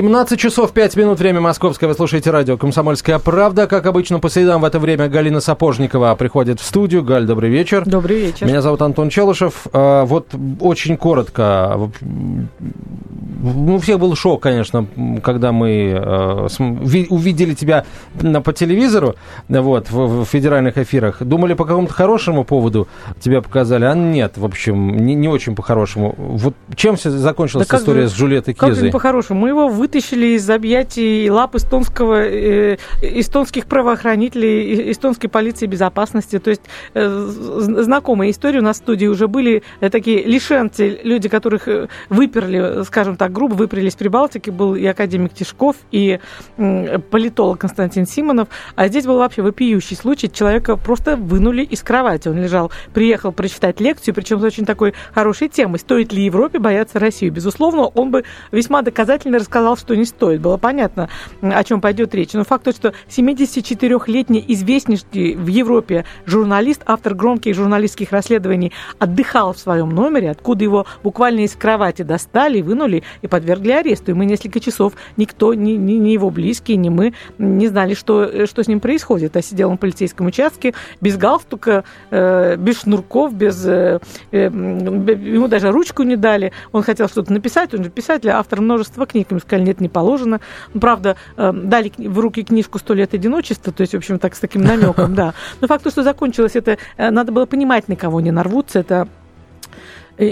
17 часов 5 минут, время московское. Вы слушаете радио «Комсомольская правда». Как обычно, по средам в это время Галина Сапожникова приходит в студию. Галь, добрый вечер. Добрый вечер. Меня зовут Антон Челышев. А, вот очень коротко. Ну, у всех был шок, конечно, когда мы а, увидели тебя по телевизору вот, в федеральных эфирах. Думали, по какому-то хорошему поводу тебя показали, а нет, в общем, не, не очень по-хорошему. Вот чем закончилась да история же, с Джульеттой Кизой? Как по-хорошему? Мы его вытащили из объятий лап эстонского, э, эстонских правоохранителей, эстонской полиции безопасности. То есть э, знакомые истории у нас в студии уже были э, такие лишенцы, люди, которых э, выперли, скажем так, грубо, выперли из Прибалтики. Был и академик Тишков, и э, политолог Константин Симонов. А здесь был вообще вопиющий случай. Человека просто вынули из кровати. Он лежал, приехал прочитать лекцию, причем с очень такой хорошей темой. Стоит ли Европе бояться Россию? Безусловно, он бы весьма доказательно рассказал сказал, что не стоит. Было понятно, о чем пойдет речь. Но факт тот, что 74-летний известнейший в Европе журналист, автор громких журналистских расследований, отдыхал в своем номере, откуда его буквально из кровати достали, вынули и подвергли аресту. И мы несколько часов, никто, ни, ни, ни его близкие, ни мы не знали, что, что с ним происходит. А сидел он в полицейском участке без галстука, э, без шнурков, без... Э, э, ему даже ручку не дали. Он хотел что-то написать, он же писатель, автор множества книг. Ему сказали, сказали, нет, не положено. Ну, правда, э, дали в руки книжку «Сто лет одиночества», то есть, в общем, так, с таким намеком, да. Но факт, что закончилось это, э, надо было понимать, на кого не нарвутся, это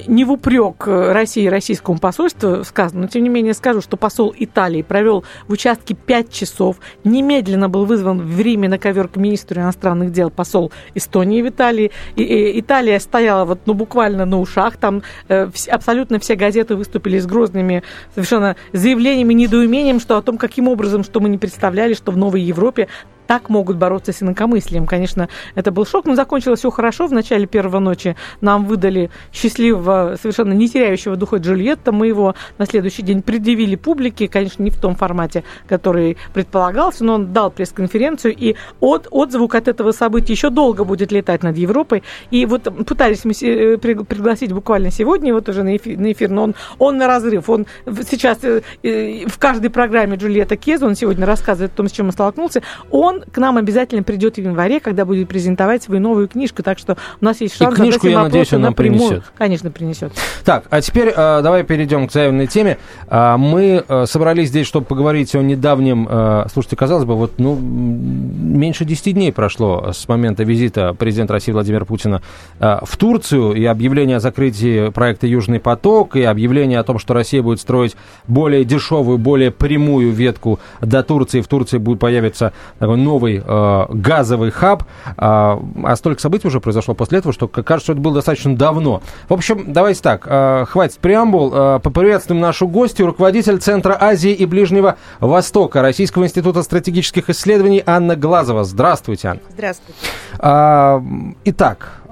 не в упрек э, России и российскому посольству сказано, но тем не менее скажу, что посол Италии провел в участке 5 часов, немедленно был вызван в Риме на ковер к министру иностранных дел посол Эстонии в Италии. И, и Италия стояла вот, ну, буквально на ушах, там э, абсолютно все газеты выступили с грозными совершенно заявлениями, недоумением, что о том, каким образом, что мы не представляли, что в Новой Европе так могут бороться с инакомыслием. Конечно, это был шок, но закончилось все хорошо. В начале первой ночи нам выдали счастливого, совершенно не теряющего духа Джульетта. Мы его на следующий день предъявили публике, конечно, не в том формате, который предполагался, но он дал пресс-конференцию, и от, отзвук от этого события еще долго будет летать над Европой. И вот пытались мы э, пригласить буквально сегодня, вот уже на эфир, на эфир но он, он на разрыв. Он сейчас э, э, в каждой программе Джульетта Кеза, он сегодня рассказывает о том, с чем он столкнулся, он к нам обязательно придет в январе, когда будет презентовать свою новую книжку. Так что у нас есть шанс И книжку, я надеюсь, он нам принесет. Конечно, принесет. Так, а теперь э, давай перейдем к заявленной теме. Э, мы э, собрались здесь, чтобы поговорить о недавнем... Э, слушайте, казалось бы, вот ну, меньше 10 дней прошло с момента визита президента России Владимира Путина э, в Турцию и объявление о закрытии проекта «Южный поток», и объявление о том, что Россия будет строить более дешевую, более прямую ветку до Турции. В Турции будет появиться такой новый э, газовый хаб. А, а столько событий уже произошло после этого, что кажется, что это было достаточно давно. В общем, давайте так, э, хватит преамбул. Э, поприветствуем нашу гостью, руководитель Центра Азии и Ближнего Востока Российского института стратегических исследований Анна Глазова. Здравствуйте, Анна. Здравствуйте. А, итак,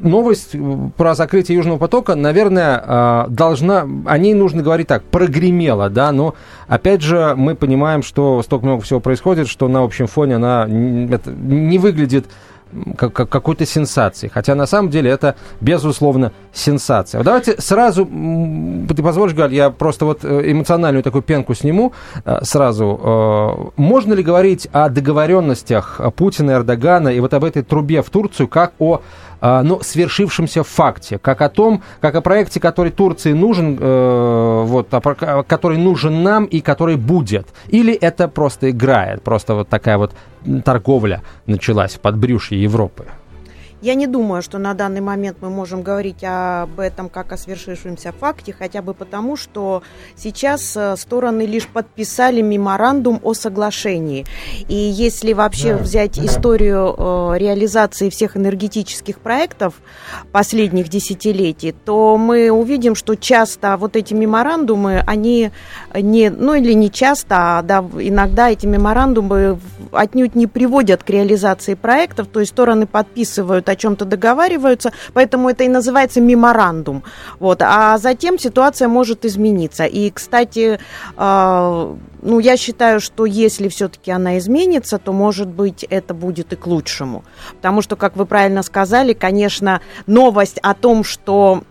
новость про закрытие Южного потока, наверное, а, должна, о ней нужно говорить так, прогремела, да, но опять же мы понимаем, что столько много всего происходит, что на общем фоне она не выглядит как, как какой-то сенсации. Хотя на самом деле это, безусловно, сенсация. Давайте сразу, ты позволишь, Галь, я просто вот э, эмоциональную такую пенку сниму э, сразу. Э, можно ли говорить о договоренностях Путина и Эрдогана и вот об этой трубе в Турцию как о ну, свершившемся факте, как о том, как о проекте, который Турции нужен, э, вот, который нужен нам и который будет. Или это просто играет, просто вот такая вот торговля началась в подбрюшье Европы? Я не думаю, что на данный момент мы можем говорить об этом как о свершившемся факте, хотя бы потому, что сейчас э, стороны лишь подписали меморандум о соглашении. И если вообще да, взять да. историю э, реализации всех энергетических проектов последних десятилетий, то мы увидим, что часто вот эти меморандумы, они не, ну или не часто, а да, иногда эти меморандумы отнюдь не приводят к реализации проектов, то есть стороны подписывают о чем-то договариваются, поэтому это и называется меморандум. Вот. А затем ситуация может измениться. И, кстати, э, ну, я считаю, что если все-таки она изменится, то, может быть, это будет и к лучшему. Потому что, как вы правильно сказали, конечно, новость о том, что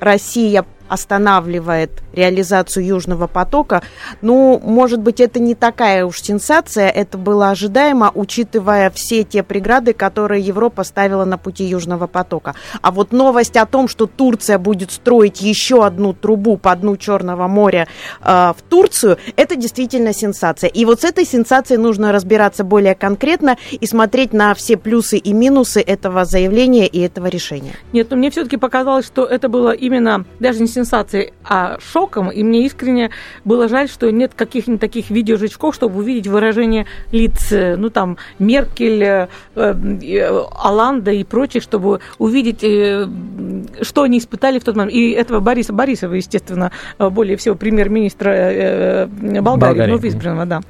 Россия останавливает реализацию Южного потока. Ну, может быть, это не такая уж сенсация, это было ожидаемо, учитывая все те преграды, которые Европа ставила на пути Южного потока. А вот новость о том, что Турция будет строить еще одну трубу по дну Черного моря э, в Турцию, это действительно сенсация. И вот с этой сенсацией нужно разбираться более конкретно и смотреть на все плюсы и минусы этого заявления и этого решения. Нет, но мне все-таки показалось, что это было именно даже не сенсацией, а шоком. И мне искренне было жаль, что нет каких-нибудь таких видеожечков, чтобы увидеть выражение лиц, э, ну там, Меркель, э, э, Аланда и прочих, чтобы увидеть, что они испытали в тот момент. И этого Бориса Борисова, естественно, более всего премьер-министра Болгарии, Болгарии. ну, избранного, да.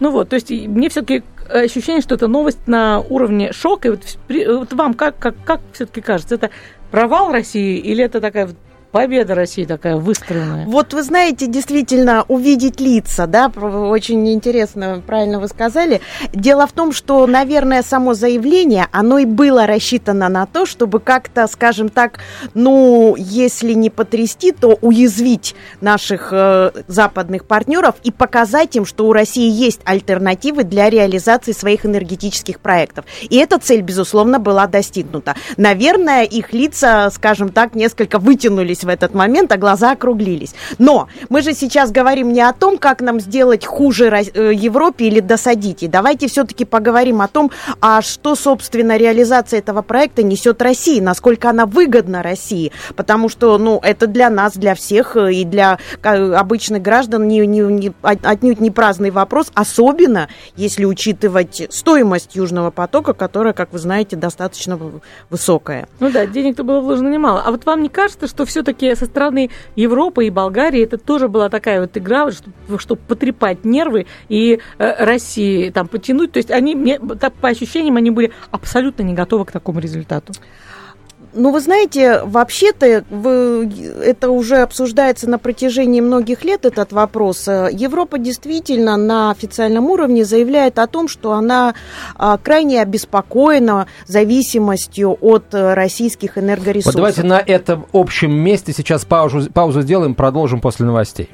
Ну вот, то есть мне все-таки ощущение, что это новость на уровне шока. И вот, вот вам как, как, как все-таки кажется, это провал России или это такая победа России такая выстроенная. Вот вы знаете, действительно, увидеть лица, да, очень интересно, правильно вы сказали. Дело в том, что, наверное, само заявление, оно и было рассчитано на то, чтобы как-то, скажем так, ну, если не потрясти, то уязвить наших э, западных партнеров и показать им, что у России есть альтернативы для реализации своих энергетических проектов. И эта цель, безусловно, была достигнута. Наверное, их лица, скажем так, несколько вытянулись в этот момент, а глаза округлились. Но мы же сейчас говорим не о том, как нам сделать хуже э, Европе или досадить. И давайте все-таки поговорим о том, а что, собственно, реализация этого проекта несет России, насколько она выгодна России. Потому что, ну, это для нас, для всех э, и для обычных граждан не, не, не, отнюдь не праздный вопрос, особенно если учитывать стоимость Южного потока, которая, как вы знаете, достаточно высокая. Ну да, денег-то было вложено немало. А вот вам не кажется, что все все-таки со стороны Европы и Болгарии это тоже была такая вот игра, чтобы, чтобы потрепать нервы и э, России там потянуть. То есть они, мне, так, по ощущениям, они были абсолютно не готовы к такому результату. Ну, вы знаете, вообще-то это уже обсуждается на протяжении многих лет, этот вопрос. Европа действительно на официальном уровне заявляет о том, что она а, крайне обеспокоена зависимостью от российских энергоресурсов. Вот давайте на этом общем месте сейчас паузу, паузу сделаем, продолжим после новостей.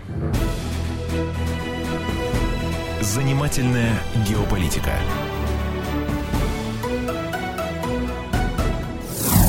Занимательная геополитика.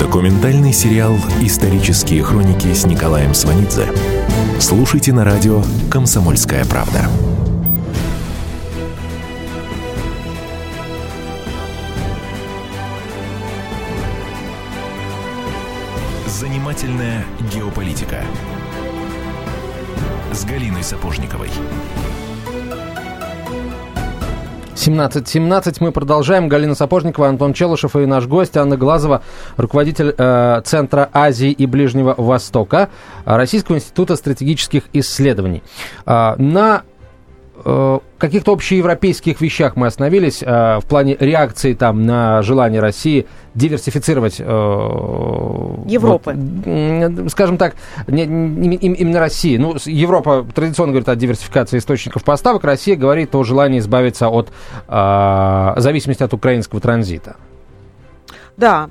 Документальный сериал «Исторические хроники» с Николаем Сванидзе – Слушайте на радио «Комсомольская правда». Занимательная геополитика с Галиной Сапожниковой. 17.17 мы продолжаем. Галина Сапожникова, Антон Челышев и наш гость Анна Глазова, руководитель э, Центра Азии и Ближнего Востока Российского института стратегических исследований. Э, на каких-то общеевропейских вещах мы остановились э, в плане реакции там на желание России диверсифицировать э, Европы. Вот, скажем так, не, не, именно России. Ну, Европа традиционно говорит о диверсификации источников поставок, Россия говорит о желании избавиться от э, зависимости от украинского транзита. Да,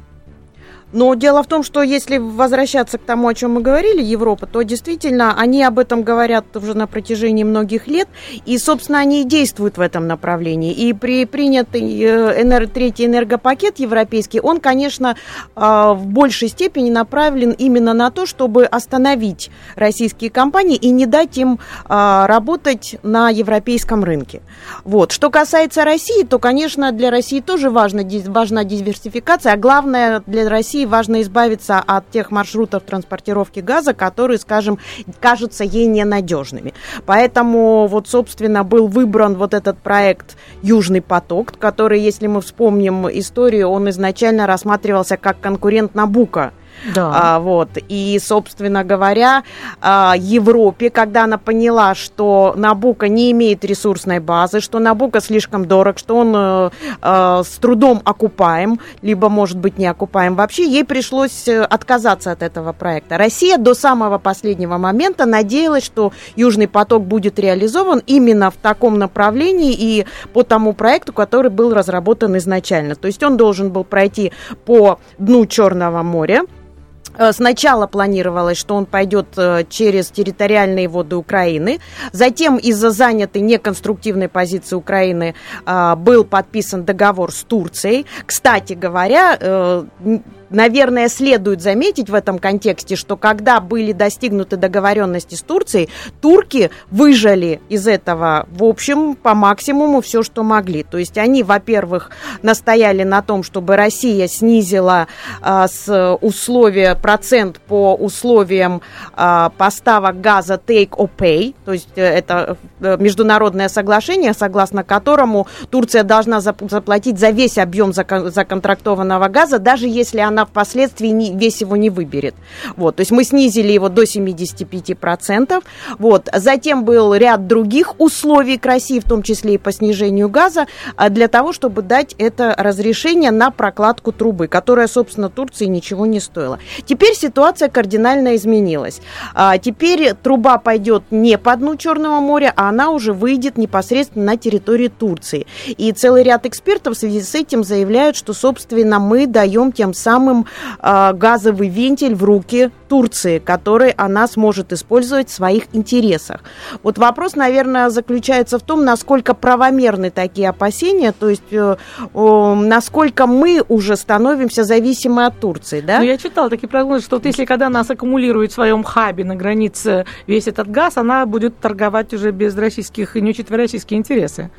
но дело в том, что если возвращаться к тому, о чем мы говорили, Европа, то действительно они об этом говорят уже на протяжении многих лет, и, собственно, они и действуют в этом направлении. И при принятый э, энер... третий энергопакет европейский, он, конечно, а, в большей степени направлен именно на то, чтобы остановить российские компании и не дать им а, работать на европейском рынке. Вот. Что касается России, то, конечно, для России тоже важна, важна диверсификация, а главное для России России важно избавиться от тех маршрутов транспортировки газа, которые, скажем, кажутся ей ненадежными. Поэтому вот, собственно, был выбран вот этот проект «Южный поток», который, если мы вспомним историю, он изначально рассматривался как конкурент Набука да. А, вот. И, собственно говоря, а, Европе, когда она поняла, что Набука не имеет ресурсной базы, что Набука слишком дорог, что он а, а, с трудом окупаем, либо, может быть, не окупаем вообще, ей пришлось э, отказаться от этого проекта. Россия до самого последнего момента надеялась, что Южный поток будет реализован именно в таком направлении и по тому проекту, который был разработан изначально. То есть он должен был пройти по дну Черного моря, Э, сначала планировалось, что он пойдет э, через территориальные воды Украины. Затем из-за занятой неконструктивной позиции Украины э, был подписан договор с Турцией. Кстати говоря, наверное, следует заметить в этом контексте, что когда были достигнуты договоренности с Турцией, турки выжали из этого, в общем, по максимуму все, что могли. То есть они, во-первых, настояли на том, чтобы Россия снизила а, с условия процент по условиям а, поставок газа take or pay, то есть э, это э, международное соглашение, согласно которому Турция должна заплатить за весь объем законтрактованного газа, даже если она она впоследствии не, весь его не выберет. Вот, то есть мы снизили его до 75%. Вот. Затем был ряд других условий к России, в том числе и по снижению газа, а, для того, чтобы дать это разрешение на прокладку трубы, которая, собственно, Турции ничего не стоила. Теперь ситуация кардинально изменилась. А, теперь труба пойдет не по дну Черного моря, а она уже выйдет непосредственно на территории Турции. И целый ряд экспертов в связи с этим заявляют, что, собственно, мы даем тем самым самым э, газовый вентиль в руки Турции, который она сможет использовать в своих интересах. Вот вопрос, наверное, заключается в том, насколько правомерны такие опасения, то есть э, э, насколько мы уже становимся зависимы от Турции, да? Ну, я читала такие прогнозы, что вот если когда нас аккумулирует в своем хабе на границе весь этот газ, она будет торговать уже без российских и не учитывая российские интересы.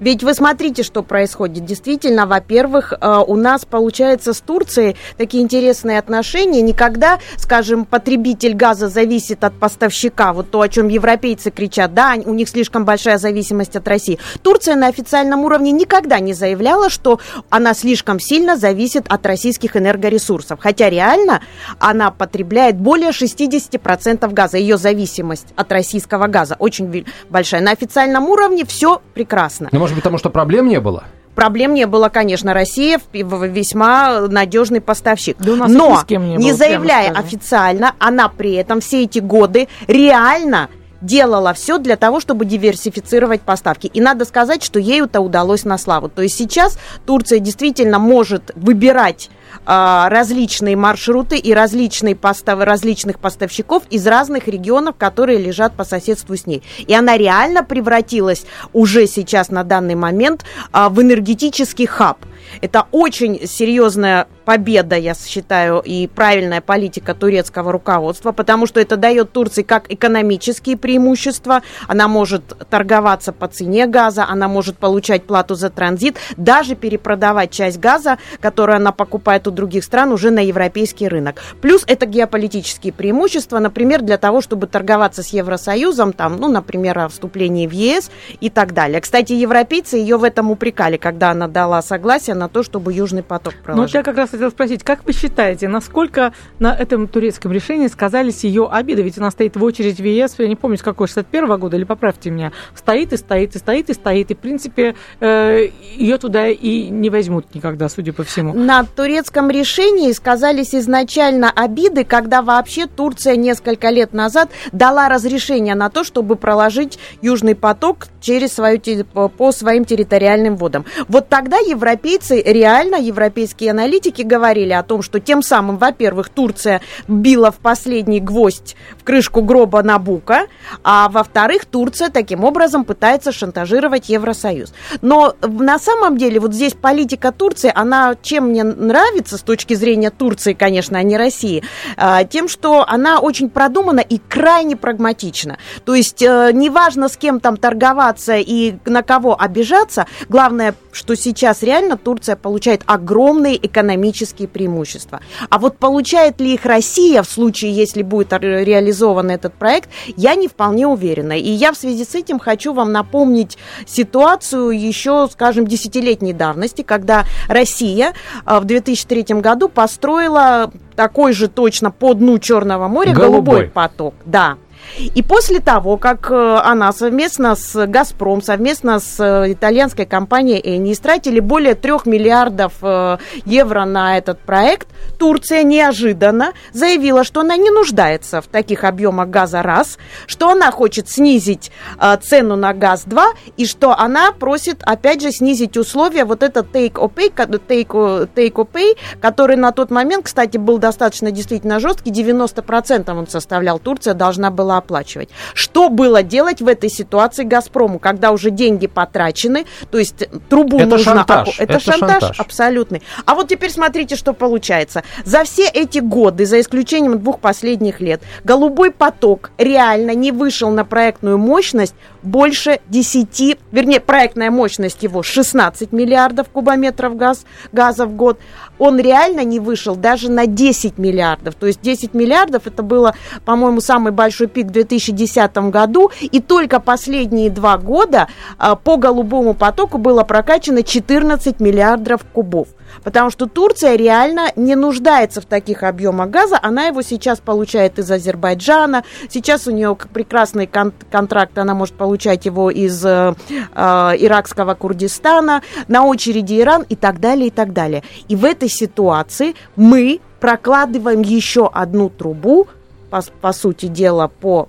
Ведь вы смотрите, что происходит. Действительно, во-первых, э, у нас получается с Турцией такие интересные отношения. Никогда, скажем, потребитель газа зависит от поставщика. Вот то, о чем европейцы кричат, да, у них слишком большая зависимость от России. Турция на официальном уровне никогда не заявляла, что она слишком сильно зависит от российских энергоресурсов. Хотя реально она потребляет более 60% газа. Ее зависимость от российского газа очень большая. На официальном уровне все прекрасно. Но, может быть, потому что проблем не было? Проблем не было, конечно, Россия весьма надежный поставщик. Да у нас Но, с кем не, не было, заявляя официально, она при этом все эти годы реально делала все для того, чтобы диверсифицировать поставки. И надо сказать, что ей это удалось на славу. То есть сейчас Турция действительно может выбирать а, различные маршруты и различные постав, различных поставщиков из разных регионов, которые лежат по соседству с ней. И она реально превратилась уже сейчас на данный момент а, в энергетический хаб. Это очень серьезная победа, я считаю, и правильная политика турецкого руководства, потому что это дает Турции как экономические преимущества. Она может торговаться по цене газа, она может получать плату за транзит, даже перепродавать часть газа, которую она покупает у других стран, уже на европейский рынок. Плюс это геополитические преимущества, например, для того, чтобы торговаться с Евросоюзом, там, ну, например, о вступлении в ЕС и так далее. Кстати, европейцы ее в этом упрекали, когда она дала согласие согласия на то, чтобы Южный поток проложить. Ну, вот я как раз хотела спросить, как вы считаете, насколько на этом турецком решении сказались ее обиды? Ведь она стоит в очередь в ЕС, я не помню, с какого, 61 -го года, или поправьте меня, стоит и стоит, и стоит, и стоит, и, в принципе, э, ее туда и не возьмут никогда, судя по всему. На турецком решении сказались изначально обиды, когда вообще Турция несколько лет назад дала разрешение на то, чтобы проложить Южный поток через свою, по своим территориальным водам. Вот тогда европейцы европейцы, реально европейские аналитики говорили о том, что тем самым, во-первых, Турция била в последний гвоздь в крышку гроба Набука, а во-вторых, Турция таким образом пытается шантажировать Евросоюз. Но на самом деле вот здесь политика Турции, она чем мне нравится с точки зрения Турции, конечно, а не России, а, тем, что она очень продумана и крайне прагматична. То есть э, неважно с кем там торговаться и на кого обижаться, главное, что сейчас реально Турция Турция получает огромные экономические преимущества. А вот получает ли их Россия в случае, если будет реализован этот проект, я не вполне уверена. И я в связи с этим хочу вам напомнить ситуацию еще, скажем, десятилетней давности, когда Россия а, в 2003 году построила такой же точно по дну Черного моря голубой, голубой поток. Да. И после того, как э, она совместно с «Газпром», совместно с э, итальянской компанией «Эни» истратили более трех миллиардов э, евро на этот проект, Турция неожиданно заявила, что она не нуждается в таких объемах газа раз, что она хочет снизить цену на газ два, и что она просит, опять же, снизить условия, вот этот take or pay, take, take or pay который на тот момент, кстати, был достаточно действительно жесткий, 90% он составлял, Турция должна была оплачивать. Что было делать в этой ситуации «Газпрому», когда уже деньги потрачены, то есть трубу это нужно... Шантаж. Это, это шантаж, шантаж абсолютный. А вот теперь смотрите, что получается. За все эти годы, за исключением двух последних лет, «Голубой поток» реально не вышел на проектную мощность больше 10, вернее, проектная мощность его 16 миллиардов кубометров газ, газа в год, он реально не вышел даже на 10 миллиардов. То есть 10 миллиардов это было, по-моему, самый большой пик в 2010 году, и только последние два года а, по голубому потоку было прокачано 14 миллиардов кубов. Потому что Турция реально не нуждается в таких объемах газа. Она его сейчас получает из Азербайджана. Сейчас у нее прекрасный кон- контракт. Она может получать его из э, э, иракского Курдистана. На очереди Иран и так далее, и так далее. И в этой ситуации мы прокладываем еще одну трубу, по, по сути дела, по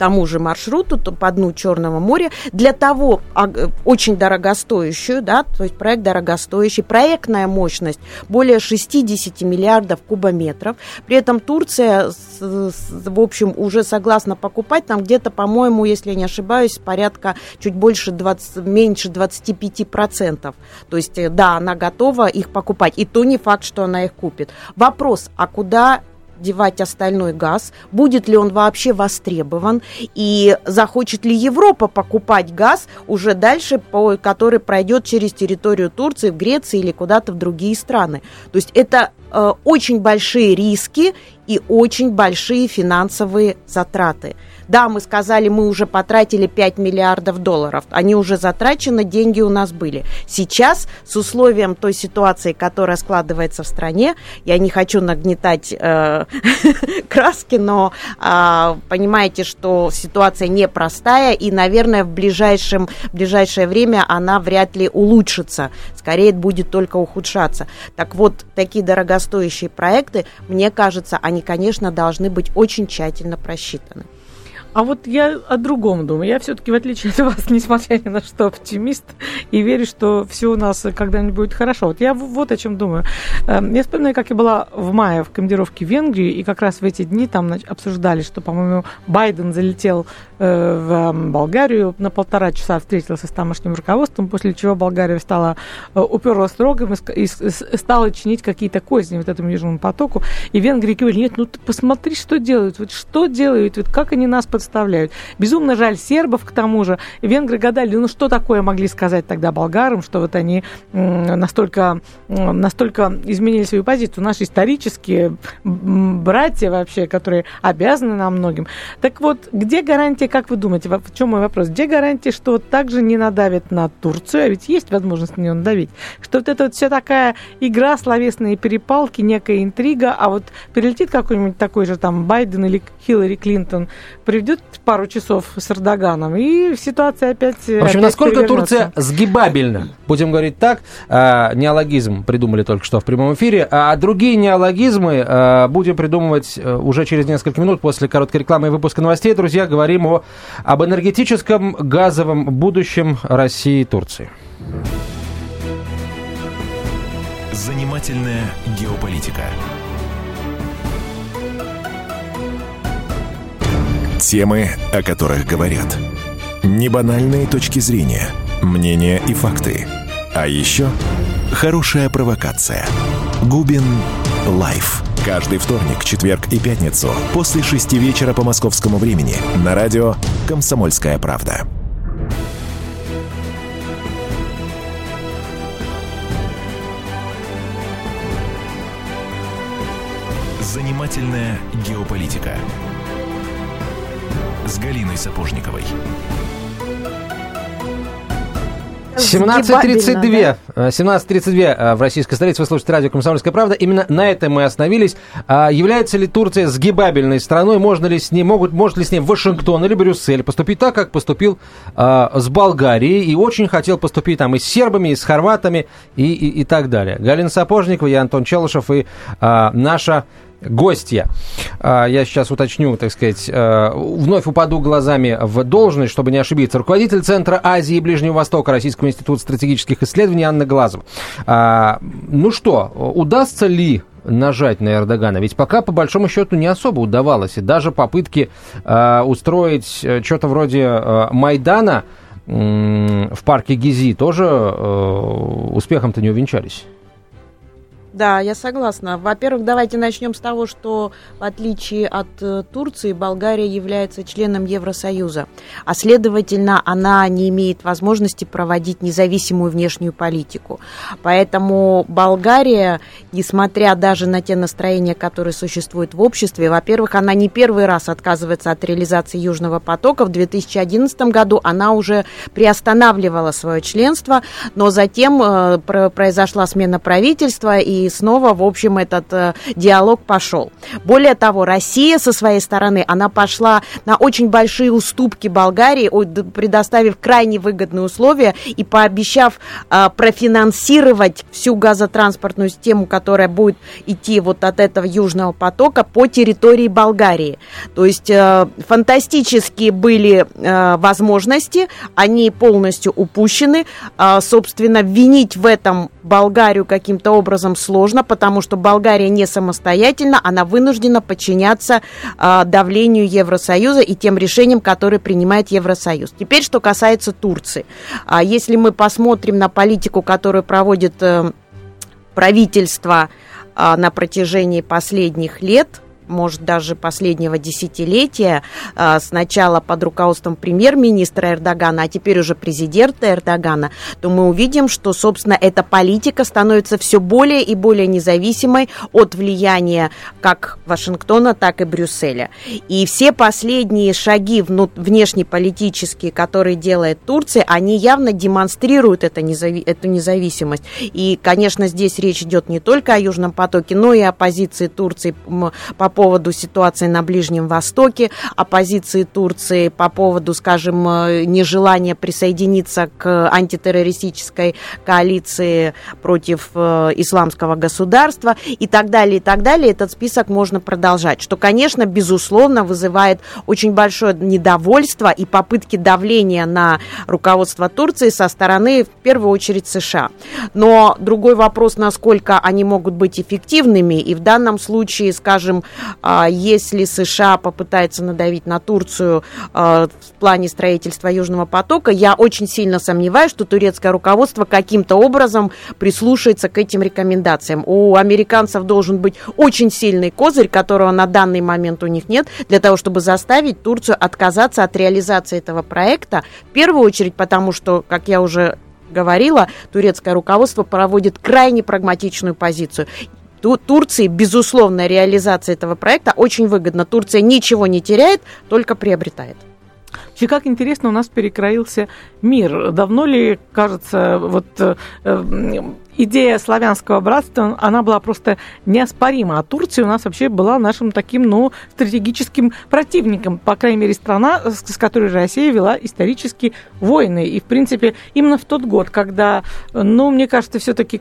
тому же маршруту то по дну Черного моря для того а, очень дорогостоящую, да, то есть проект дорогостоящий, проектная мощность более 60 миллиардов кубометров. При этом Турция, в общем, уже согласна покупать там где-то, по-моему, если я не ошибаюсь, порядка чуть больше 20, меньше 25 процентов. То есть, э, да, она готова их покупать. И то не факт, что она их купит. Вопрос, а куда девать остальной газ, будет ли он вообще востребован и захочет ли Европа покупать газ уже дальше, по, который пройдет через территорию Турции, в Греции или куда-то в другие страны. То есть это э, очень большие риски и очень большие финансовые затраты. Да, мы сказали, мы уже потратили 5 миллиардов долларов. Они уже затрачены, деньги у нас были. Сейчас с условием той ситуации, которая складывается в стране, я не хочу нагнетать э, краски, но э, понимаете, что ситуация непростая, и, наверное, в, ближайшем, ближайшее время она вряд ли улучшится. Скорее, будет только ухудшаться. Так вот, такие дорогостоящие проекты, мне кажется, они, конечно, должны быть очень тщательно просчитаны. А вот я о другом думаю. Я все-таки, в отличие от вас, несмотря ни на что, оптимист и верю, что все у нас когда-нибудь будет хорошо. Вот я вот о чем думаю. Эм, я вспоминаю, как я была в мае в командировке в Венгрии, и как раз в эти дни там обсуждали, что, по-моему, Байден залетел в эм, Болгарию, на полтора часа встретился с тамошним руководством, после чего Болгария стала э, уперлась рогом и стала чинить какие-то козни вот этому Южному потоку. И Венгрии говорили, нет, ну ты посмотри, что делают, вот что делают, вот как они нас подставляют. Безумно жаль сербов, к тому же. Венгры гадали, ну что такое могли сказать тогда болгарам, что вот они настолько, настолько изменили свою позицию. Наши исторические братья вообще, которые обязаны нам многим. Так вот, где гарантия, как вы думаете, в чем мой вопрос, где гарантия, что также не надавит на Турцию, а ведь есть возможность на нее надавить, что вот это вот вся такая игра, словесные перепалки, некая интрига, а вот прилетит какой-нибудь такой же там Байден или Хиллари Клинтон, приведет пару часов с Эрдоганом, и ситуация опять В общем, опять насколько Турция сгибабельна, будем говорить так, э, неологизм придумали только что в прямом эфире, а другие неологизмы э, будем придумывать э, уже через несколько минут после короткой рекламы и выпуска новостей. Друзья, говорим о, об энергетическом газовом будущем России и Турции. Занимательная геополитика. Темы, о которых говорят. Небанальные точки зрения, мнения и факты. А еще хорошая провокация. Губин Live. Каждый вторник, четверг и пятницу после шести вечера по московскому времени на радио «Комсомольская правда». Занимательная геополитика с Галиной Сапожниковой. 17.32. 17.32 э, в российской столице. Вы слушаете радио «Комсомольская правда». Именно на этом мы остановились. А является ли Турция сгибабельной страной? Можно ли с ней, могут, может ли с ней Вашингтон или Брюссель поступить так, как поступил а, с Болгарией? И очень хотел поступить там и с сербами, и с хорватами, и, и, и так далее. Галина Сапожникова, я Антон Челышев и а, наша гостья. А, я сейчас уточню, так сказать, э, вновь упаду глазами в должность, чтобы не ошибиться. Руководитель Центра Азии и Ближнего Востока Российского института стратегических исследований Анна Глазова. Ну что, удастся ли нажать на Эрдогана? Ведь пока, по большому счету, не особо удавалось. И даже попытки э, устроить э, что-то вроде Майдана в парке Гизи тоже успехом-то не увенчались. Да, я согласна. Во-первых, давайте начнем с того, что в отличие от э, Турции, Болгария является членом Евросоюза, а следовательно, она не имеет возможности проводить независимую внешнюю политику. Поэтому Болгария, несмотря даже на те настроения, которые существуют в обществе, во-первых, она не первый раз отказывается от реализации Южного потока. В 2011 году она уже приостанавливала свое членство, но затем э, произошла смена правительства и и снова, в общем, этот э, диалог пошел. Более того, Россия со своей стороны, она пошла на очень большие уступки Болгарии, предоставив крайне выгодные условия и пообещав э, профинансировать всю газотранспортную систему, которая будет идти вот от этого южного потока по территории Болгарии. То есть э, фантастические были э, возможности, они полностью упущены. Э, собственно, винить в этом Болгарию каким-то образом сложно, потому что Болгария не самостоятельна, она вынуждена подчиняться э, давлению Евросоюза и тем решениям, которые принимает Евросоюз. Теперь, что касается Турции. А если мы посмотрим на политику, которую проводит э, правительство э, на протяжении последних лет, может, даже последнего десятилетия, а, сначала под руководством премьер-министра Эрдогана, а теперь уже президента Эрдогана, то мы увидим, что, собственно, эта политика становится все более и более независимой от влияния как Вашингтона, так и Брюсселя. И все последние шаги внешнеполитические, которые делает Турция, они явно демонстрируют это незави- эту независимость. И, конечно, здесь речь идет не только о Южном потоке, но и о позиции Турции по поводу ситуации на Ближнем Востоке, о позиции Турции по поводу, скажем, э, нежелания присоединиться к антитеррористической коалиции против э, исламского государства и так далее, и так далее. Этот список можно продолжать, что, конечно, безусловно, вызывает очень большое недовольство и попытки давления на руководство Турции со стороны, в первую очередь, США. Но другой вопрос, насколько они могут быть эффективными, и в данном случае, скажем, если США попытается надавить на Турцию а, в плане строительства Южного потока, я очень сильно сомневаюсь, что турецкое руководство каким-то образом прислушается к этим рекомендациям. У американцев должен быть очень сильный козырь, которого на данный момент у них нет, для того, чтобы заставить Турцию отказаться от реализации этого проекта. В первую очередь, потому что, как я уже говорила, турецкое руководство проводит крайне прагматичную позицию. Турции, безусловно, реализация этого проекта очень выгодна. Турция ничего не теряет, только приобретает. Вообще, как интересно, у нас перекроился мир. Давно ли, кажется, вот э, идея славянского братства, она была просто неоспорима. А Турция у нас вообще была нашим таким, ну, стратегическим противником. По крайней мере, страна, с, с которой Россия вела исторические войны. И, в принципе, именно в тот год, когда, ну, мне кажется, все-таки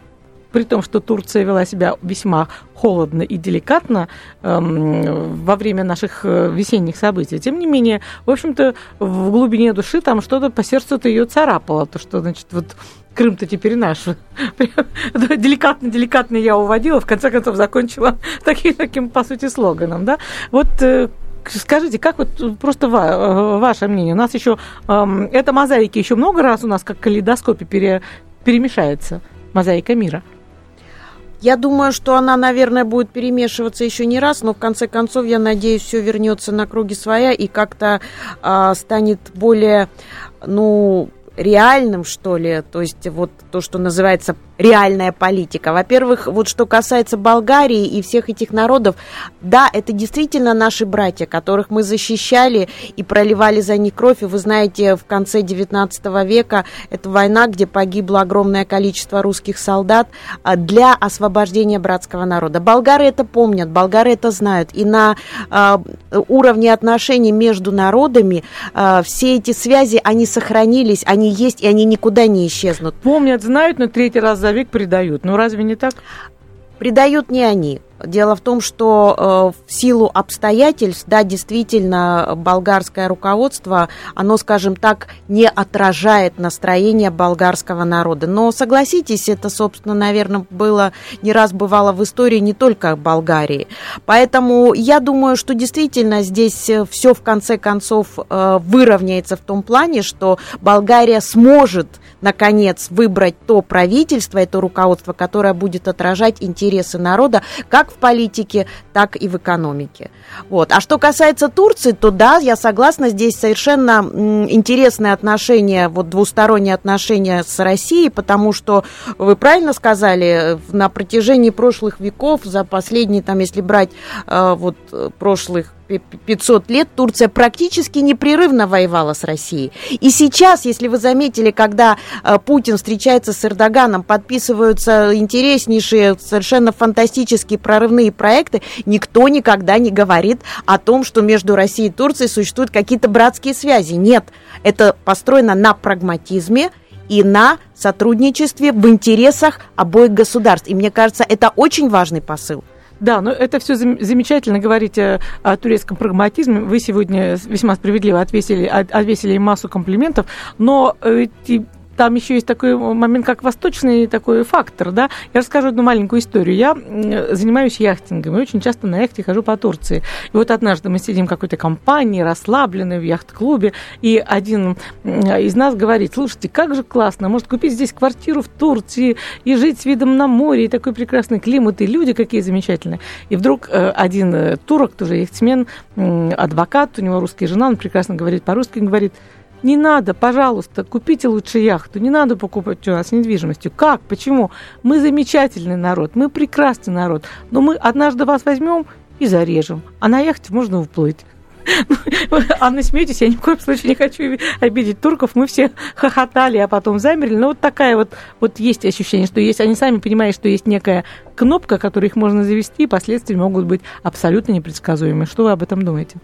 при том, что Турция вела себя весьма холодно и деликатно эм, во время наших э, весенних событий. Тем не менее, в общем-то, в глубине души там что-то по сердцу-то ее царапало. То, что, значит, вот Крым-то теперь наш. Деликатно-деликатно я уводила, в конце концов закончила таким, таким по сути, слоганом. Да? Вот э, Скажите, как вот просто ва- э, ваше мнение? У нас еще эм, эта мозаики еще много раз у нас как калейдоскопе пере, перемешается, мозаика мира. Я думаю, что она, наверное, будет перемешиваться еще не раз, но в конце концов, я надеюсь, все вернется на круги своя и как-то а, станет более, ну, реальным, что ли, то есть вот то, что называется реальная политика. Во-первых, вот что касается Болгарии и всех этих народов, да, это действительно наши братья, которых мы защищали и проливали за них кровь. И вы знаете, в конце 19 века это война, где погибло огромное количество русских солдат а, для освобождения братского народа. Болгары это помнят, болгары это знают. И на э, уровне отношений между народами э, все эти связи, они сохранились, они есть, и они никуда не исчезнут. Помнят, знают, но третий раз за век предают. Ну разве не так? Предают не они. Дело в том, что э, в силу обстоятельств, да, действительно, болгарское руководство, оно, скажем так, не отражает настроение болгарского народа. Но согласитесь, это, собственно, наверное, было не раз бывало в истории не только Болгарии. Поэтому я думаю, что действительно здесь э, все в конце концов э, выровняется в том плане, что Болгария сможет наконец выбрать то правительство, это руководство, которое будет отражать интересы народа, как в политике, так и в экономике. Вот. А что касается Турции, то да, я согласна, здесь совершенно интересные отношения, вот двусторонние отношения с Россией, потому что вы правильно сказали, на протяжении прошлых веков, за последние, там, если брать э, вот прошлых 500 лет Турция практически непрерывно воевала с Россией. И сейчас, если вы заметили, когда э, Путин встречается с Эрдоганом, подписываются интереснейшие, совершенно фантастические прорывные проекты, никто никогда не говорит о том, что между Россией и Турцией существуют какие-то братские связи. Нет, это построено на прагматизме и на сотрудничестве в интересах обоих государств. И мне кажется, это очень важный посыл. Да, но это все замечательно говорить о, о турецком прагматизме. Вы сегодня весьма справедливо отвесили, отвесили массу комплиментов, но эти там еще есть такой момент, как восточный такой фактор, да. Я расскажу одну маленькую историю. Я занимаюсь яхтингом и очень часто на яхте хожу по Турции. И вот однажды мы сидим в какой-то компании, расслабленной в яхт-клубе, и один из нас говорит, слушайте, как же классно, может купить здесь квартиру в Турции и жить с видом на море, и такой прекрасный климат, и люди какие замечательные. И вдруг э, один э, турок, тоже яхтсмен, адвокат, у него русская жена, он прекрасно говорит по-русски, говорит, не надо, пожалуйста, купите лучше яхту. Не надо покупать у нас недвижимостью. Как? Почему? Мы замечательный народ, мы прекрасный народ. Но мы однажды вас возьмем и зарежем. А на яхте можно уплыть. Анна, смейтесь, я ни в коем случае не хочу обидеть турков. Мы все хохотали, а потом замерли. Но вот такая вот, вот есть ощущение, что есть, они сами понимают, что есть некая кнопка, которой их можно завести, и последствия могут быть абсолютно непредсказуемы. Что вы об этом думаете?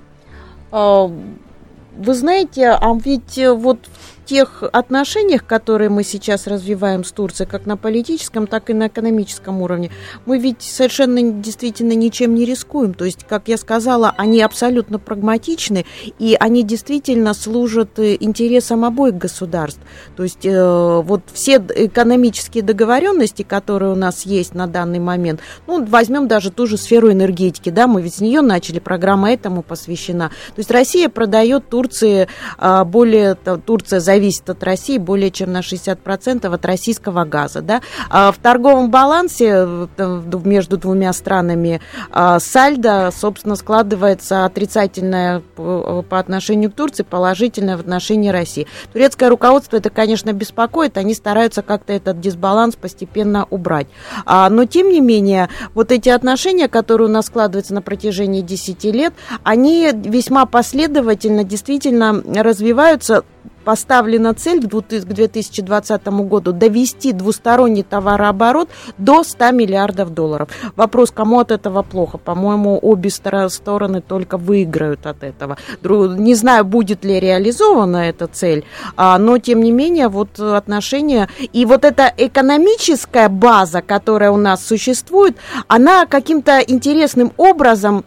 Вы знаете, а ведь э, вот тех отношениях, которые мы сейчас развиваем с Турцией, как на политическом, так и на экономическом уровне, мы ведь совершенно действительно ничем не рискуем. То есть, как я сказала, они абсолютно прагматичны, и они действительно служат э, интересам обоих государств. То есть, э, вот все экономические договоренности, которые у нас есть на данный момент, ну, возьмем даже ту же сферу энергетики, да, мы ведь с нее начали, программа этому посвящена. То есть, Россия продает Турции э, более, Турция за зависит от России более чем на 60% от российского газа. Да? А в торговом балансе э, между двумя странами а, сальдо, собственно, складывается отрицательное по отношению к Турции, положительное в отношении России. Турецкое руководство это, конечно, беспокоит, они стараются как-то этот дисбаланс постепенно убрать. А, но, тем не менее, вот эти отношения, которые у нас складываются на протяжении 10 лет, они весьма последовательно действительно развиваются поставлена цель к 2020 году довести двусторонний товарооборот до 100 миллиардов долларов. Вопрос, кому от этого плохо? По-моему, обе стороны только выиграют от этого. Не знаю, будет ли реализована эта цель, а, но тем не менее вот отношения и вот эта экономическая база, которая у нас существует, она каким-то интересным образом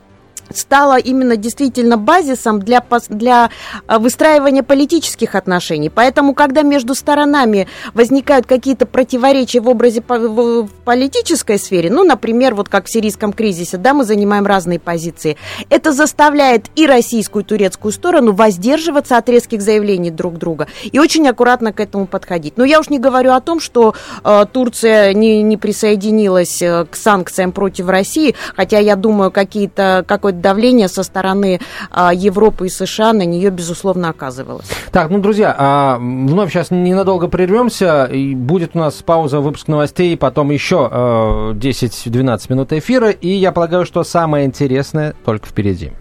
стала именно действительно базисом для, для а, выстраивания политических отношений. Поэтому, когда между сторонами возникают какие-то противоречия в образе в политической сфере, ну, например, вот как в сирийском кризисе, да, мы занимаем разные позиции, это заставляет и российскую, и турецкую сторону воздерживаться от резких заявлений друг друга и очень аккуратно к этому подходить. Но я уж не говорю о том, что э, Турция не, не присоединилась э, к санкциям против России, хотя я думаю, какие-то, какой сказать, давление со стороны а, Европы и США на нее, безусловно, оказывалось. Так, ну, друзья, а, вновь сейчас ненадолго прервемся, и будет у нас пауза, выпуск новостей, потом еще а, 10-12 минут эфира, и я полагаю, что самое интересное только впереди.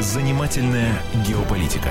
Занимательная геополитика.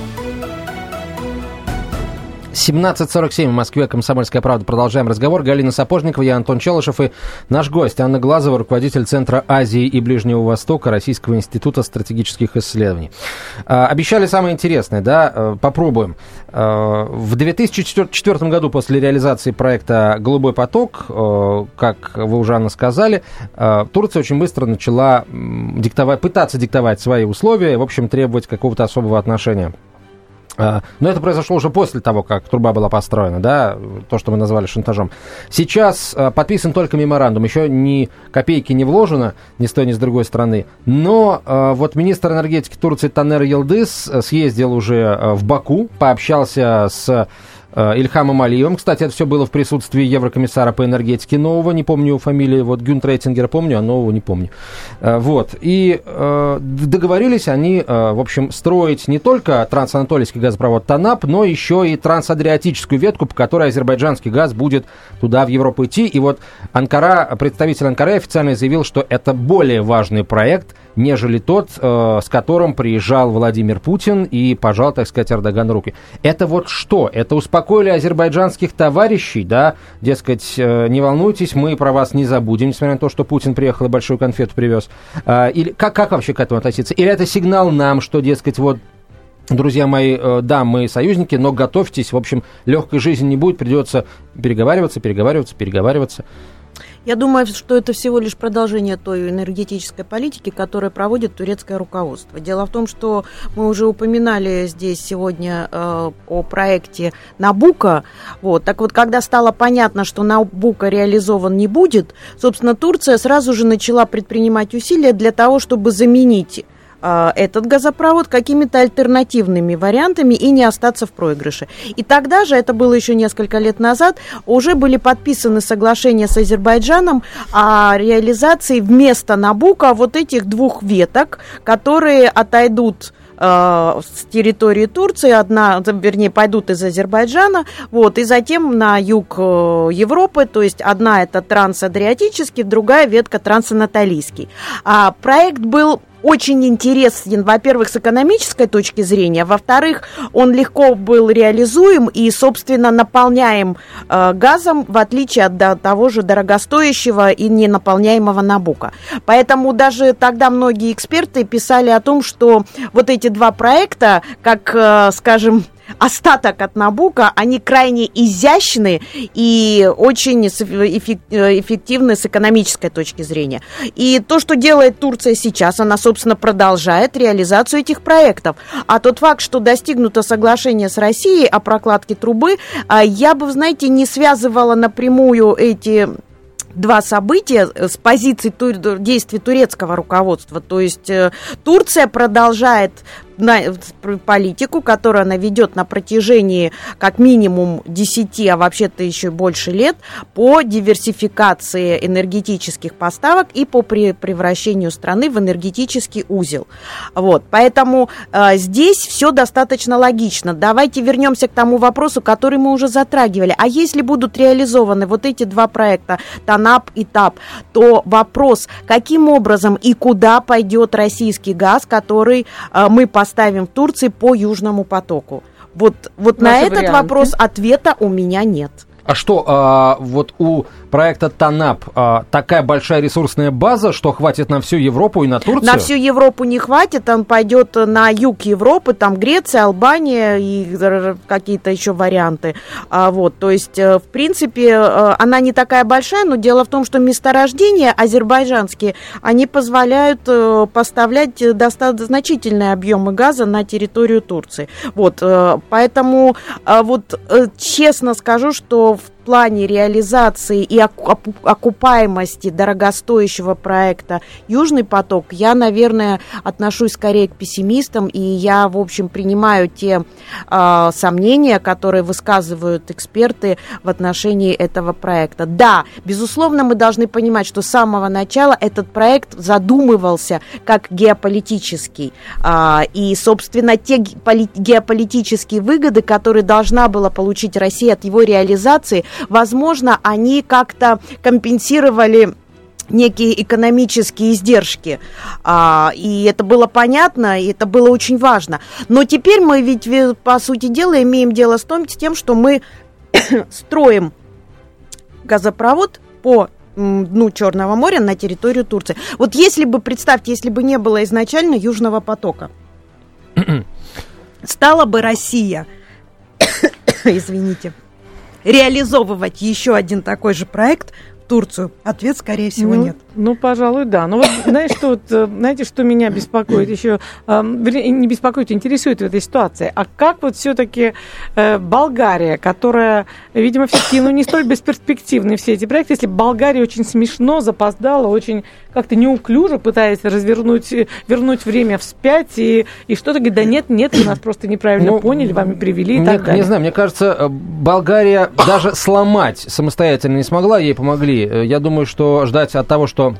17.47 в Москве, Комсомольская правда. Продолжаем разговор. Галина Сапожникова, я Антон Челышев и наш гость Анна Глазова, руководитель Центра Азии и Ближнего Востока Российского института стратегических исследований. А, обещали самое интересное, да? А, попробуем. А, в 2004 году после реализации проекта «Голубой поток», а, как вы уже, Анна, сказали, Турция очень быстро начала диктовать, пытаться диктовать свои условия, в общем, требовать какого-то особого отношения но это произошло уже после того, как труба была построена, да, то, что мы назвали шантажом. Сейчас а, подписан только меморандум, еще ни копейки не вложено ни с той, ни с другой стороны. Но а, вот министр энергетики Турции Танер Елдыс съездил уже в Баку, пообщался с Ильхамом Алиевым. Кстати, это все было в присутствии еврокомиссара по энергетике нового, не помню его фамилии, вот Гюнт Рейтингера помню, а нового не помню. Э, вот. И э, договорились они, в общем, строить не только трансанатолийский газопровод ТАНАП, но еще и трансадриатическую ветку, по которой азербайджанский газ будет туда, в Европу идти. И вот Анкара, представитель Анкары официально заявил, что это более важный проект, нежели тот, с которым приезжал Владимир Путин и пожал, так сказать, Эрдоган руки. Это вот что? Это успокоили азербайджанских товарищей, да, дескать, э, не волнуйтесь, мы про вас не забудем, несмотря на то, что Путин приехал и большую конфету привез. А, или как, как вообще к этому относиться? Или это сигнал нам, что, дескать, вот Друзья мои, э, да, мы союзники, но готовьтесь, в общем, легкой жизни не будет, придется переговариваться, переговариваться, переговариваться. Я думаю, что это всего лишь продолжение той энергетической политики, которую проводит турецкое руководство. Дело в том, что мы уже упоминали здесь сегодня э, о проекте Набука. Вот. Так вот, когда стало понятно, что Набука реализован не будет, собственно, Турция сразу же начала предпринимать усилия для того, чтобы заменить этот газопровод какими-то альтернативными вариантами и не остаться в проигрыше. И тогда же, это было еще несколько лет назад, уже были подписаны соглашения с Азербайджаном о реализации вместо Набука вот этих двух веток, которые отойдут э, с территории Турции, одна, вернее, пойдут из Азербайджана, вот, и затем на юг э, Европы, то есть одна это трансадриатический, другая ветка трансанатолийский. А проект был очень интересен, во-первых, с экономической точки зрения, во-вторых, он легко был реализуем и, собственно, наполняем э, газом, в отличие от да, того же дорогостоящего и ненаполняемого Набука. Поэтому даже тогда многие эксперты писали о том, что вот эти два проекта, как, э, скажем, остаток от Набука, они крайне изящны и очень эффективны с экономической точки зрения. И то, что делает Турция сейчас, она, собственно, продолжает реализацию этих проектов. А тот факт, что достигнуто соглашение с Россией о прокладке трубы, а, я бы, знаете, не связывала напрямую эти два события с позиции тур, действий турецкого руководства. То есть э, Турция продолжает на политику, которую она ведет на протяжении как минимум 10, а вообще-то еще больше лет, по диверсификации энергетических поставок и по превращению страны в энергетический узел. Вот, поэтому э, здесь все достаточно логично. Давайте вернемся к тому вопросу, который мы уже затрагивали. А если будут реализованы вот эти два проекта, ТАНАП и ТАП, то вопрос, каким образом и куда пойдет российский газ, который э, мы поставим поставим в Турции по Южному потоку? Вот, вот на этот варианты. вопрос ответа у меня нет. А что, а, вот у проекта ТАНАП а, такая большая ресурсная база, что хватит на всю Европу и на Турцию? На всю Европу не хватит, он пойдет на юг Европы, там Греция, Албания и какие-то еще варианты. А, вот, то есть, э, в принципе, э, она не такая большая, но дело в том, что месторождения азербайджанские, они позволяют э, поставлять достаточно значительные объемы газа на территорию Турции. Вот, поэтому, вот, честно скажу, что в плане реализации и окупаемости дорогостоящего проекта «Южный поток» я, наверное, отношусь скорее к пессимистам, и я, в общем, принимаю те э, сомнения, которые высказывают эксперты в отношении этого проекта. Да, безусловно, мы должны понимать, что с самого начала этот проект задумывался как геополитический, э, и, собственно, те геополитические выгоды, которые должна была получить Россия от его реализации, возможно, они как-то компенсировали некие экономические издержки. А, и это было понятно, и это было очень важно. Но теперь мы ведь, по сути дела, имеем дело с, том, с тем, что мы строим газопровод по дну Черного моря на территорию Турции. Вот если бы, представьте, если бы не было изначально Южного потока, стала бы Россия, извините, реализовывать еще один такой же проект Турцию? Ответ, скорее всего, ну, нет. Ну, пожалуй, да. Но вот знаешь, что, вот, э, знаете, что меня беспокоит еще, э, не беспокоит, интересует в этой ситуации? А как вот все-таки э, Болгария, которая, видимо, все-таки ну, не столь бесперспективны все эти проекты, если Болгария очень смешно запоздала, очень как-то неуклюже пытаясь развернуть, вернуть время вспять и, и что-то говорит, да нет, нет, вы нас просто неправильно ну, поняли, вами привели и не, так далее. Не знаю, мне кажется, э, Болгария даже сломать самостоятельно не смогла, ей помогли. Э, я думаю, что ждать от того, что что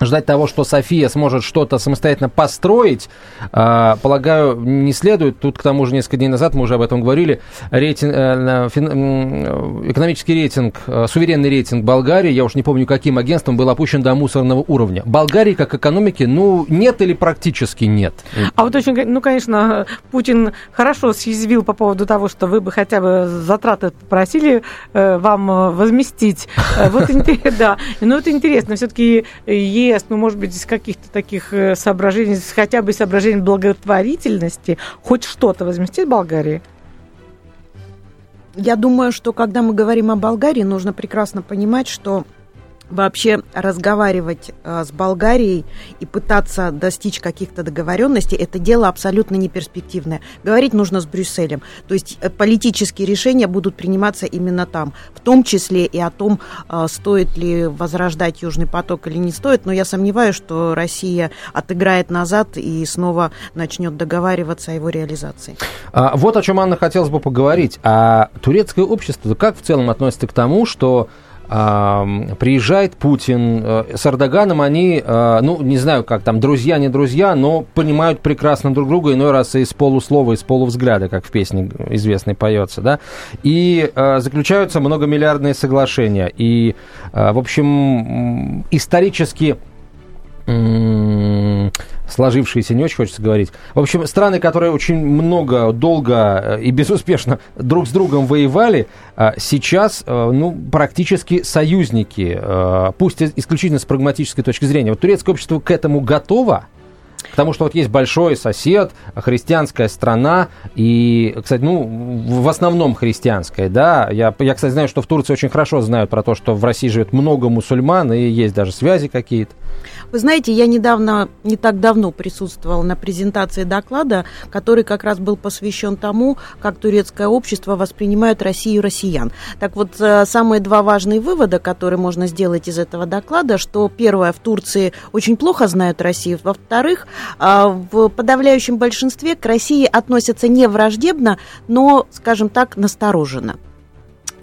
ждать того, что София сможет что-то самостоятельно построить, э, полагаю, не следует. Тут, к тому же, несколько дней назад мы уже об этом говорили. Рейтинг, э, э, экономический рейтинг, э, суверенный рейтинг Болгарии, я уж не помню, каким агентством, был опущен до мусорного уровня. Болгарии, как экономики, ну, нет или практически нет. А вот очень, ну, конечно, Путин хорошо съязвил по поводу того, что вы бы хотя бы затраты попросили э, вам возместить. Вот, да. Но это интересно. Все-таки ЕС, ну, может быть, из каких-то таких э, соображений, хотя бы соображений благотворительности, хоть что-то возместит Болгарии? Я думаю, что когда мы говорим о Болгарии, нужно прекрасно понимать, что вообще разговаривать э, с Болгарией и пытаться достичь каких-то договоренностей, это дело абсолютно не перспективное. Говорить нужно с Брюсселем. То есть э, политические решения будут приниматься именно там, в том числе и о том, э, стоит ли возрождать Южный поток или не стоит. Но я сомневаюсь, что Россия отыграет назад и снова начнет договариваться о его реализации. А, вот о чем, Анна, хотелось бы поговорить. А турецкое общество как в целом относится к тому, что приезжает Путин э, с Эрдоганом, они, э, ну, не знаю, как там, друзья, не друзья, но понимают прекрасно друг друга, иной раз из полуслова, из полувзгляда, как в песне известной поется, да, и э, заключаются многомиллиардные соглашения, и, в общем, исторически сложившиеся, не очень хочется говорить. В общем, страны, которые очень много, долго э, и безуспешно друг с другом воевали, э, сейчас, э, ну, практически союзники, пусть исключительно с прагматической точки зрения. Вот турецкое общество к этому готово, Потому что вот есть большой сосед, христианская страна, и, кстати, ну, в основном христианская, да. Я, я, кстати, знаю, что в Турции очень хорошо знают про то, что в России живет много мусульман, и есть даже связи какие-то. Вы знаете, я недавно, не так давно присутствовала на презентации доклада, который как раз был посвящен тому, как турецкое общество воспринимает Россию россиян. Так вот, э, самые два важные вывода, которые можно сделать из этого доклада, что первое, в Турции очень плохо знают Россию, во-вторых, в подавляющем большинстве к России относятся не враждебно, но, скажем так, настороженно.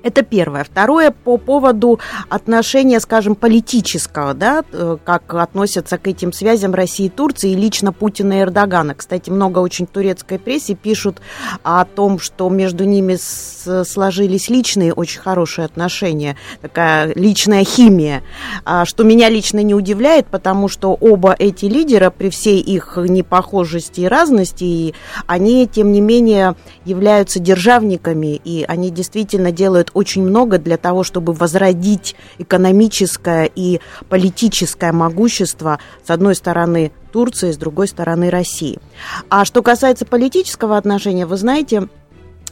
Это первое. Второе, по поводу отношения, скажем, политического, да, э, как относятся к этим связям России и Турции, и лично Путина и Эрдогана. Кстати, много очень турецкой прессе пишут о том, что между ними сложились личные очень хорошие отношения, такая личная химия, а, что меня лично не удивляет, потому что оба эти лидера, при всей их непохожести и разности, они, тем не менее, являются державниками, и они действительно делают очень много для того, чтобы возродить экономическое и политическое могущество, с одной стороны, Турции, с другой стороны, России. А что касается политического отношения, вы знаете,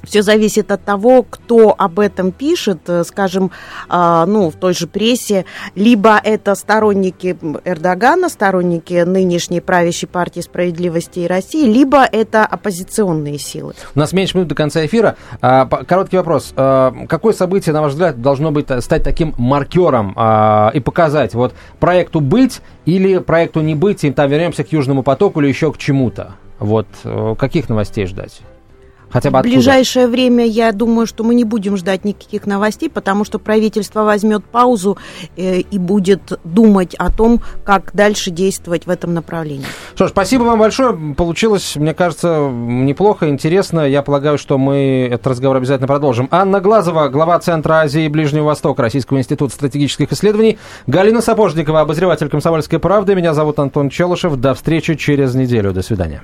все зависит от того, кто об этом пишет, э, скажем, а, ну, в той же прессе. Либо это сторонники Эрдогана, сторонники нынешней правящей партии справедливости и России, либо это оппозиционные силы. У нас меньше минут до конца эфира. А, короткий вопрос. А, какое событие, на ваш взгляд, должно быть, э, стать таким маркером и показать, вот проекту быть или проекту не быть, и там вернемся к Южному потоку или еще к чему-то? Вот э, каких новостей ждать? Хотя бы В ближайшее время, я думаю, что мы не будем ждать никаких новостей, потому что правительство возьмет паузу э, и будет думать о том, как дальше действовать в этом направлении. Что ж, спасибо вам большое. Получилось, мне кажется, неплохо, интересно. Я полагаю, что мы этот разговор обязательно продолжим. Анна Глазова, глава Центра Азии и Ближнего Востока Российского института стратегических исследований. Галина Сапожникова, обозреватель «Комсомольской правды». Меня зовут Антон Челышев. До встречи через неделю. До свидания.